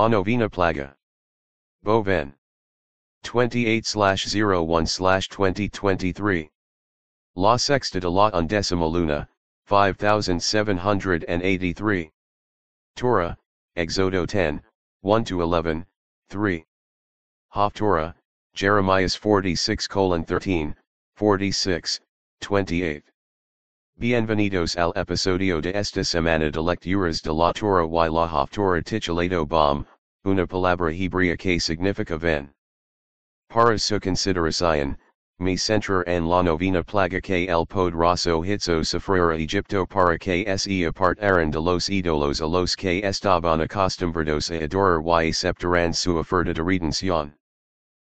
La Novena Plaga. Boven. 28 01 2023. La Sexta de la Undecima Luna, 5783. Torah, Exodo 10, 1 to 11, 3. Haftorah, Jeremias 46 13, 46, 28. Bienvenidos al episodio de esta semana de lecturas de la Torah y la Haftorah titulado Bam, una palabra hebrea que significa ven. Para su consideración, me centrar en la novena plaga que el poderoso hitzo sufrir Egipto para que se apartaran de los ídolos a los que estaban acostumbrados a adorar y aceptaran su oferta de redención.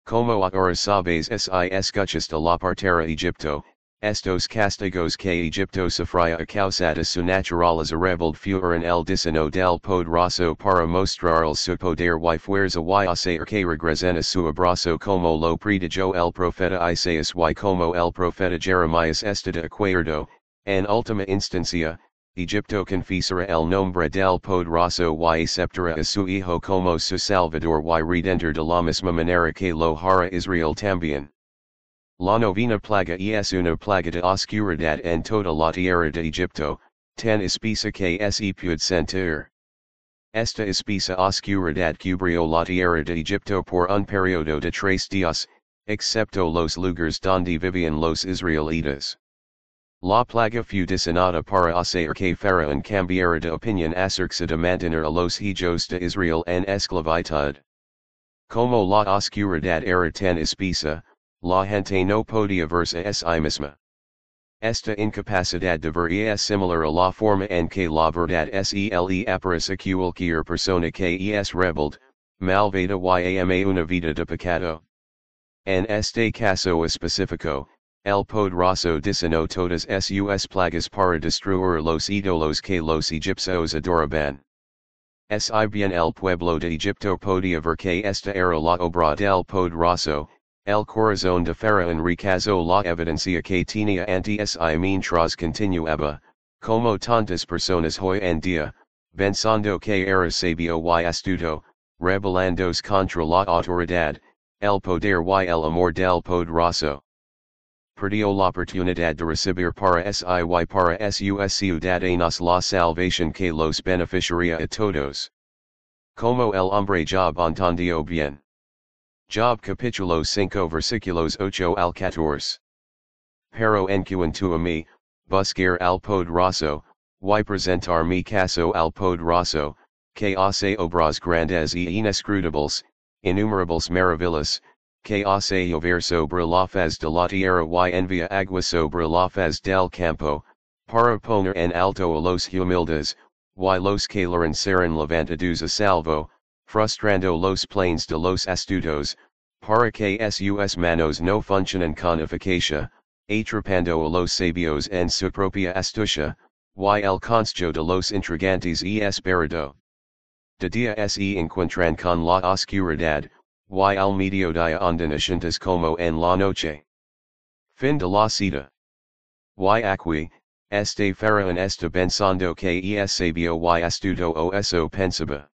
Como ahora sabes si escuchas de la partera Egipto, estos castigos que Egipto sufría a causa de su naturaleza rebelde fueron el diseño del poderoso para mostrar su poder y fuerza y hacer que regresen a su abrazo como lo predijo el profeta Isaías y como el profeta Jeremías está de acuerdo, en última instancia, Egipto confesará el nombre del poderoso y aceptará a su hijo como su salvador y redentor de la misma manera que lo hará Israel también. La novena plaga es una plaga de oscuridad en toda la tierra de Egipto, tan espesa que se puede sentir. Esta espesa oscuridad cubrió la tierra de Egipto por un periodo de tres días, excepto los lugares donde vivían los israelitas. La plaga fue diseñada para hacer que Faraón cambiara de opinión acerca de mantener a los hijos de Israel en esclavitud. Como la oscuridad era tan espesa, la gente no podía verse a sí misma. Esta incapacidad de ver es similar a la forma en que la verdad se aparece cualquier persona que es rebelde, malvada y ama una vida de pecado. En este caso es específico, el poderoso diseñó todas sus plagas para destruir los ídolos que los egipcios adoraban. Si bien el pueblo de Egipto podía ver que esta era la obra del poderoso, El corazón de Faraón rechazó la evidencia que tenía ante si mientras continuaba, como tantas personas hoy en día, pensando que era sabio y astuto, rebelándose contra la autoridad, el poder y el amor del poderoso. Perdió la oportunidad de recibir para si y para sus ciudadanos la salvación que los beneficiaría a todos. Como el hombre Job entendió bien. Job capítulo 5 versículos ocho al 14. Pero en cuanto a mí, buscar al poderoso, y presentar mi caso al poderoso, que hace obras grandes y inescrutables, innumerables maravillas, que hace llover sobre la faz de la tierra y envía agua sobre la faz del campo, para poner en alto a los humildes, y los que serán levantados a salvo, frustrando los planes de los astutos, para que sus manos no funcionen con eficacia, atrapando a los sabios en su propia astucia, y el consejo de los intrigantes y esperado. De dia se encuentran con la oscuridad, y al mediodía ondinacentes como en la noche. Fin de la cita. Y aquí, este faraón está pensando que es sabio y astuto o eso pensaba.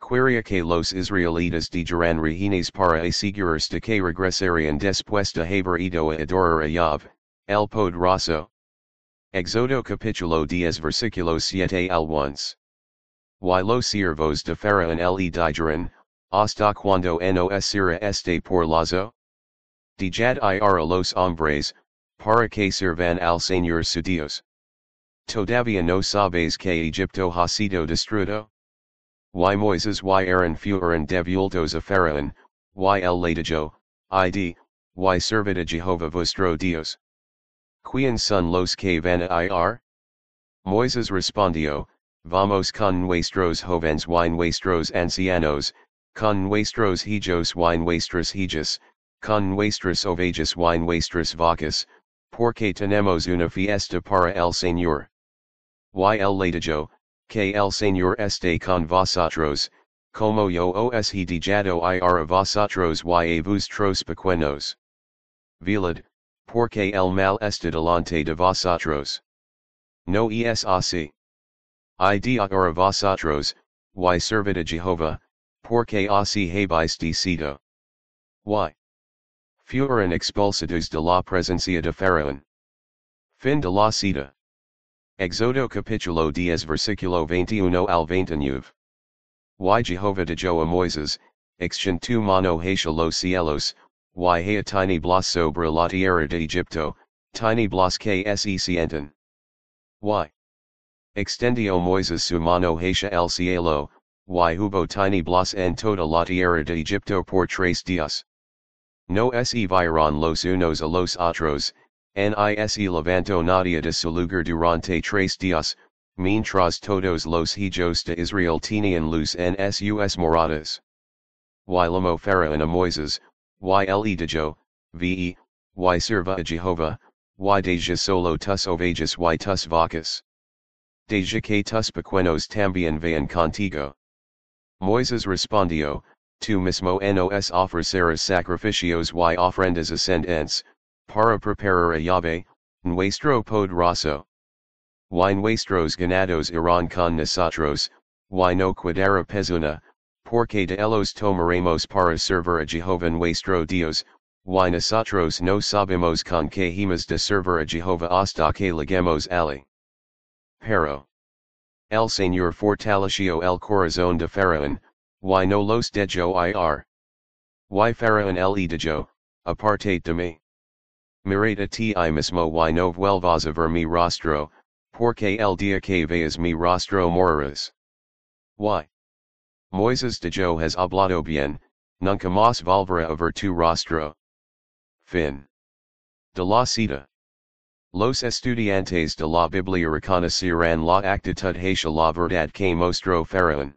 Quería que los israelitas dijeran rehenes para asegurarse que regresarían después de haber ido a adorar a Yahvé, el poderoso. Éxodo capítulo 10 versículo 7 al 11. Y los siervos de Faraón le dijeron, hasta cuando no sirva este por lazo? Dijad ir a los hombres, para que sirvan al Señor su Dios. Todavía no sabes que Egipto ha sido destruido? Y Moises y Aaron fueron devueltos a Faraón, y el latijo, id, y servid a Jehovah vuestro Dios. Quien son los que van a ir? Moises respondió, Vamos con nuestros jóvenes y nuestros ancianos, con nuestros hijos y nuestras hijas, con nuestras ovejas y nuestras vacas, porque tenemos una fiesta para el Señor. Y el latijo, que el Señor esté con vosotros, como yo os he dejado ir a vosotros y a vuestros pequeños. Velad, porque el mal está delante de vosotros. No es así. Id a vosotros, y servid a Jehovah, porque así habéis decidido. Y. Fueron expulsados de la presencia de Faraón. Fin de la cita. Éxodo capítulo 10 versículo 21 al 29. Y Jehovah dijo a Moises, Extiend tu mano hacia los cielos, y haya tiny blas sobre la tierra de Egipto, tiny blas que se sienten. Y. Extendio Moises su mano hacia el cielo, y hubo tiny blas en toda la tierra de Egipto por tres días. No se vieron los unos a los otros, NISE levanto nadia de su lugar durante tres días, mientras todos los hijos de Israel tenían luz en sus moradas. Y lamo Faraón a Moises, y le dijo, ve, y sirva a Jehovah, y deja solo tus ovejas y tus vacas. Deja que tus pequeños también vayan contigo. Moises respondió, tu mismo nos ofrecerás sacrificios y ofrendas ascendentes, para preparar a Yahvé, nuestro poderoso. Y nuestros ganados irán con nosotros, y no quedará pezuna, porque de ellos tomaremos para servir a Jehová nuestro Dios, y nosotros no sabemos con que hemos de servir a Jehová hasta que lleguemos ali. Pero. El Señor fortaleció el corazón de Faraón, y no los dejo ir. Y Faraón le dijo, aparte de mí. Mirad ti mismo y a ver mi rostro, porque el dia que veas mi rostro morirás. Why? Moises de Joe has hablado bien, nunca más volverá a ver tu rostro. Fin. De la cita. Los estudiantes de la Biblia reconocerán la actitud hacia la verdad que mostró Faraón.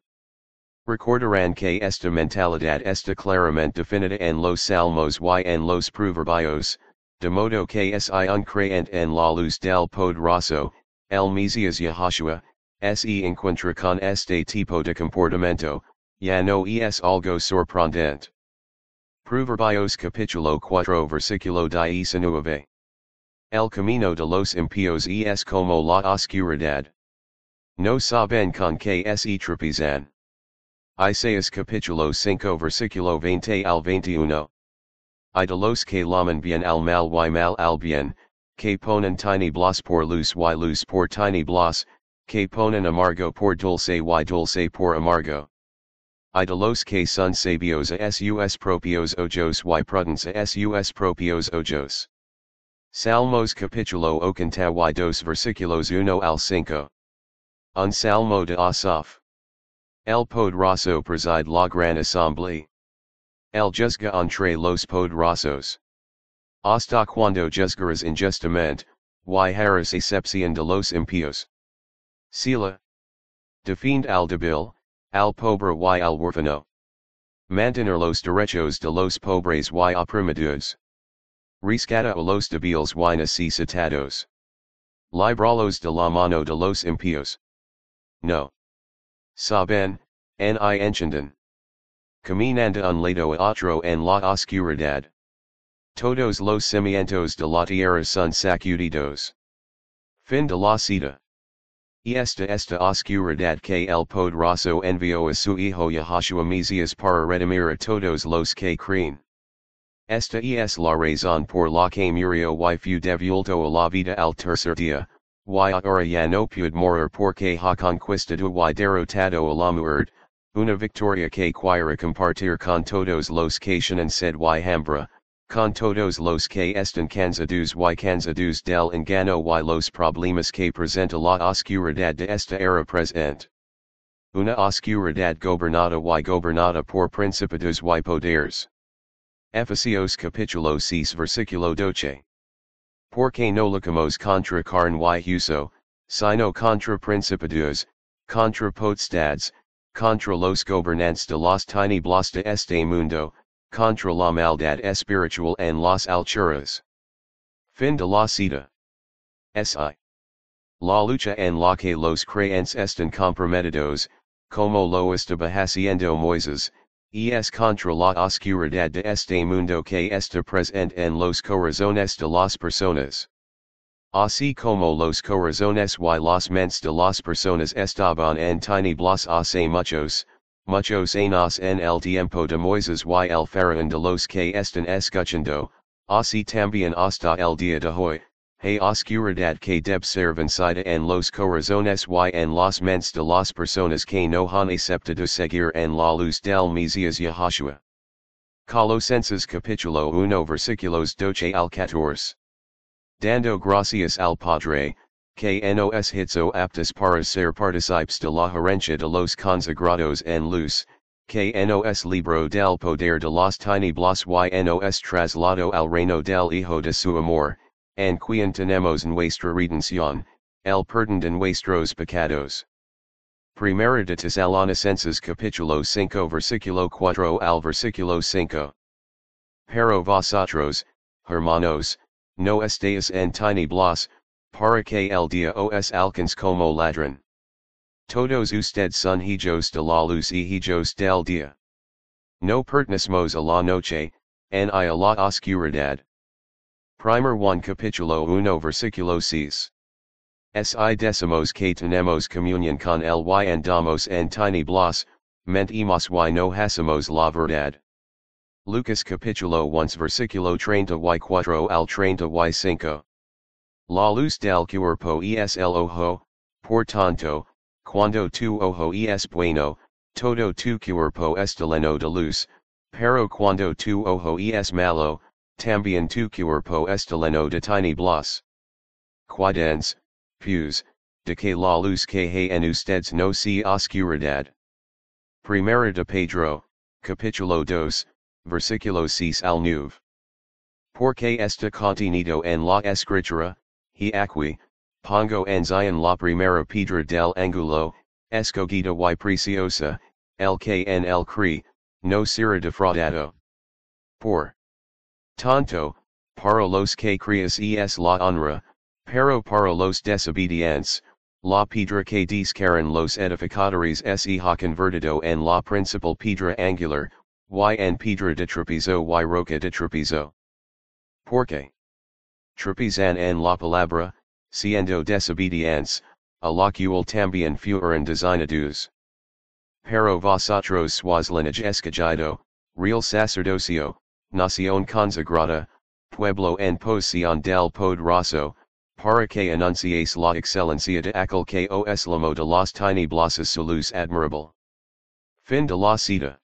Recordarán que esta mentalidad está claramente definida en los salmos y en los proverbios, de modo que si un creyente en la luz del poderoso, el Mesías Yahashua, se encuentra con este tipo de comportamiento, ya no es algo sorprendente. Proverbios capítulo 4 versículo 19. El camino de los impíos es como la oscuridad. No saben con que se tropezan. Isaías capítulo 5 versículo 20 al 21. I de los que laman bien al mal y mal al bien, que ponen tiny blas por luz y luz por tiny blas, que ponen amargo por dulce y dulce por amargo. I de los que son sabios a sus propios ojos y prudence a sus propios ojos. Salmos capítulo 82 versículos 1 al cinco. Un salmo de Asaf. El poderoso preside la gran asamblea. El juzga entre los poderosos. Hasta cuando juzgarás injustamente, y harás excepción de los impíos. Selah. Defiend al débil, al pobre y al huérfano. Mantener los derechos de los pobres y oprimidos. Rescata a los débiles y necesitados. Libralos de la mano de los impíos. No. Saben, ni entienden. Caminando un lado otro en la oscuridad. Todos los cimientos de la tierra son sacudidos. Fin de la cita. Y esta esta oscuridad que el poderoso envió a su hijo Yahashua Mesías para redimir a todos los que creen. Esta es la razón por la que murió y fue devuelto a la vida al tercer día, y ahora ya no puede morir porque ha conquistado y derrotado a la muerte, una victoria que quiere compartir con todos los que tienen sed y hambre, con todos los que están cansados y cansados del engano y los problemas que presenta la oscuridad de esta era presente. Una oscuridad gobernada y gobernada por principados y poderes. Efesios capítulo 6 versículo 12. Porque no lucamos contra carne y huso, sino contra principados, contra potestades, contra los gobernantes de los tinieblas de este mundo, contra la maldad espiritual en las alturas. Fin de la cita. Si. La lucha en la que los creyentes están comprometidos, como lo estaba haciendo Moises, es contra la oscuridad de este mundo que está presente en los corazones de las personas. Así como los corazones y las mentes de las personas estaban en tinieblas hace muchos, muchos años en el tiempo de Moises y el faraón de los que están escuchando, así también hasta el día de hoy, hay oscuridad que debe ser vencida en los corazones y en las mentes de las personas que no han aceptado seguir en la luz del Mesías Yahushua. Colosenses capítulo 1 versículos 12 al 14. Dando gracias al Padre, que nos hizo aptos para ser participes de la herencia de los consagrados en luz, que nos libro del poder de las tinieblas y nos traslado al reino del Hijo de su amor, en quien tenemos nuestra redención, el perdón de nuestros pecados. Primera de Tesalonicenses capítulo 5 versículo 4 al versículo 5. Pero vosotros, hermanos, no estéis en tinieblas, para que el día os alcance como ladrón. Todos ustedes son hijos de la luz y hijos del día. No pertenecemos a la noche, ni a la oscuridad. Primer 1 capítulo 1 versículo 6. Si decimos que tenemos comunión con el y andamos en tinieblas, mentimos y no hacemos la verdad. Lucas capítulo 1 versículo 30 y 4 al 35. La luz del cuerpo es el ojo, por tanto, cuando tu ojo es bueno, todo tu cuerpo está lleno de luz, pero cuando tu ojo es malo, también tu cuerpo está lleno de tinieblas. Cuidens, pues, de que la luz que hay en ustedes no sea oscuridad. Primera de Pedro, capítulo 2, versículo 6 al 9. Porque está contenido en la escritura, he aquí, pongo en Zion la primera piedra del ángulo, escogida y preciosa, el que en el cre, no será defraudado. Por. Tanto, para los que creas es la honra, pero para los desobedientes, la piedra que descaran los edificadores es hija convertido en la principal piedra angular, y en piedra de trapezo y roca de trapezo. Porque trapezan en la palabra, siendo desobedientes, a la cual también fueron designados. Pero vosotros sois linaje escogido, real sacerdocio, nación consagrada, pueblo en posesión del poderoso, para que anunciéis la excelencia de aquel que os llamó de las tinieblas su luz admirable. Fin de la cita.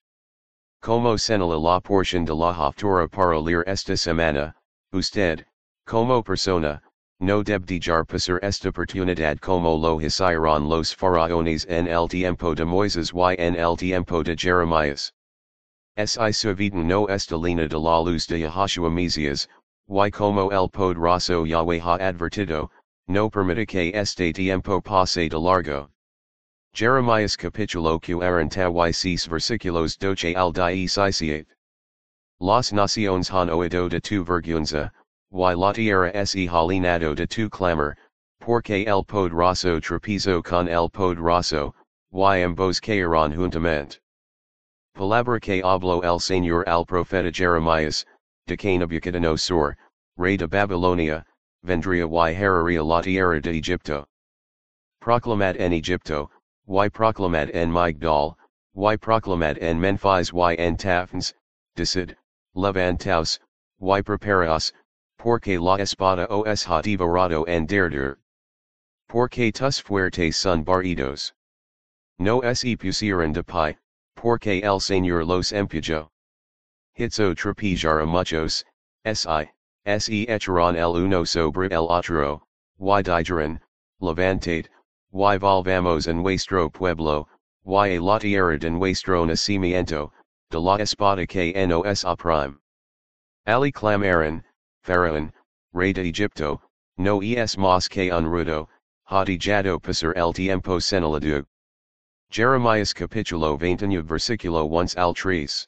Como señala la porción de la haftora para leer esta semana, usted, Como persona, no debe dejar pasar esta oportunidad como lo hicieron los faraones en el tiempo de Moisés y en el tiempo de Jeremías. Si suaviden no esta línea de la luz de Yahushua Mesías, y como el poderoso Yahweh ha advertido, no permita que este tiempo pase de largo. Jeremías capítulo 46 versículos 12 al 17. Las naciones han oído de tu vergüenza, y la tierra se halinado de tu clamor, porque el poderoso trapezo con el poderoso, y ambos caerán juntamente. Palabra que habló el Señor al profeta Jeremías, de que Nabucodonosor, rey de Babilonia, vendría y heraría la tierra de Egipto. Proclamat en Egipto, y proclamad en Migdol, y proclamad en Memphis y en Tafnes, decid, levantaos, y preparaos, porque la espada os ha devorado en derder. Porque tus fuertes son barridos. No se pusieron de pie, porque el Señor los empujó. Hitzo trapejar a muchos, si, se echaron el uno sobre el otro, y dijeron, levantate, y volvamos en nuestro pueblo, y a la tierra de nuestro nacimiento, de la espada que nos oprime. Ali clamaron, Faraón, rey de Egipto, no es más que un rudo, ha dejado pasar el tiempo señalado. Jeremías capítulo 29 versículo 1 al 3.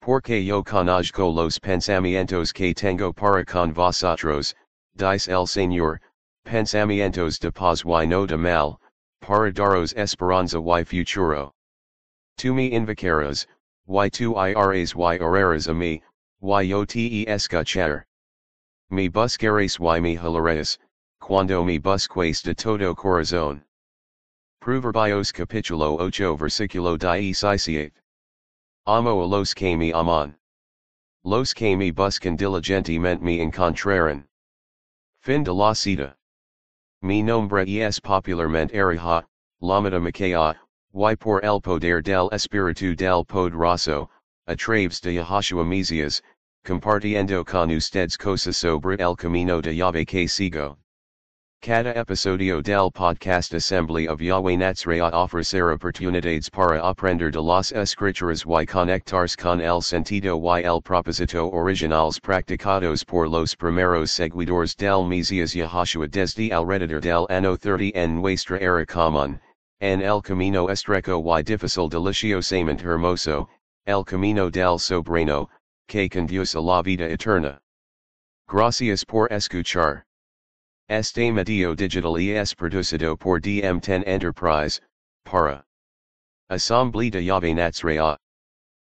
Porque yo conozco los pensamientos que tengo para con vosotros, dice el Señor, pensamientos de paz y no de mal, para daros esperanza y futuro. Tu me invocarás, y tu iras y oraras a mí, y yo te escuchar. Me buscaréis y me halaréis, cuando me busquéis de todo corazón. Proverbios capítulo 8 versículo 17. Amo a los que me aman. Los que me buscan diligente diligentemente me encontrarán. Fin de la cita. Mi nombre es popularmente Arija, Lamada Makaya, y por el poder del espíritu del poderoso, a través de Yahashua Mesias, compartiendo con ustedes cosas sobre el camino de Yahweh que sigo. Cada episodio del podcast Assembly of Yahweh Natsraya ofrecer oportunidades para aprender de las escrituras y conectarse con el sentido y el propósito originales practicados por los primeros seguidores del Mesias Yahashua desde alrededor del ano 30 en nuestra era común, en el camino estrecho y difícil deliciosamente hermoso, el camino del sobrino, que conduce a la vida eterna. Gracias por escuchar. Este medio digital es producido por DM10 Enterprise, para Asamblea de Yahweh Natsraya.